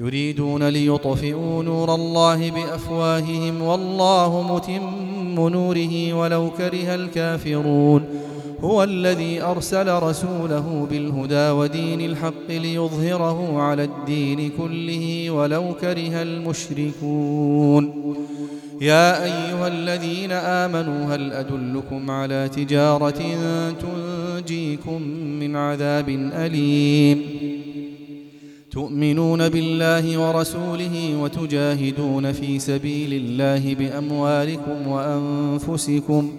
يريدون ليطفئوا نور الله بأفواههم والله متم نوره ولو كره الكافرون. هو الذي أرسل رسوله بالهدى ودين الحق ليظهره على الدين كله ولو كره المشركون. يا أيها الذين آمنوا هل أدلكم على تجارة تنجيكم من عذاب أليم؟ تؤمنون بالله ورسوله وتجاهدون في سبيل الله بأموالكم وأنفسكم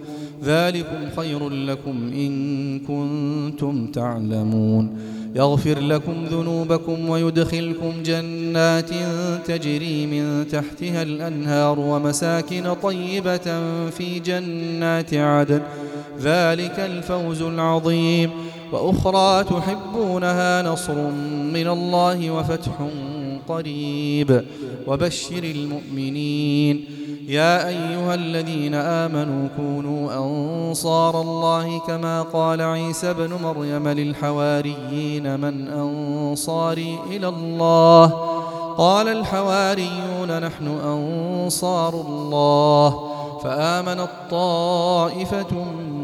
ذلكم خير لكم إن كنتم تعلمون يغفر لكم ذنوبكم ويدخلكم جنات تجري من تحتها الأنهار ومساكن طيبة في جنات عدن. ذلك الفوز العظيم. وأخرى تحبونها نصر من الله وفتح قريب. وبشر المؤمنين. يا أيها الذين آمنوا كونوا أنصار الله كما قال عيسى بن مريم للحواريين من أنصاري إلى الله؟ قال الحواريون نحن أنصار الله. فآمنت طائفة من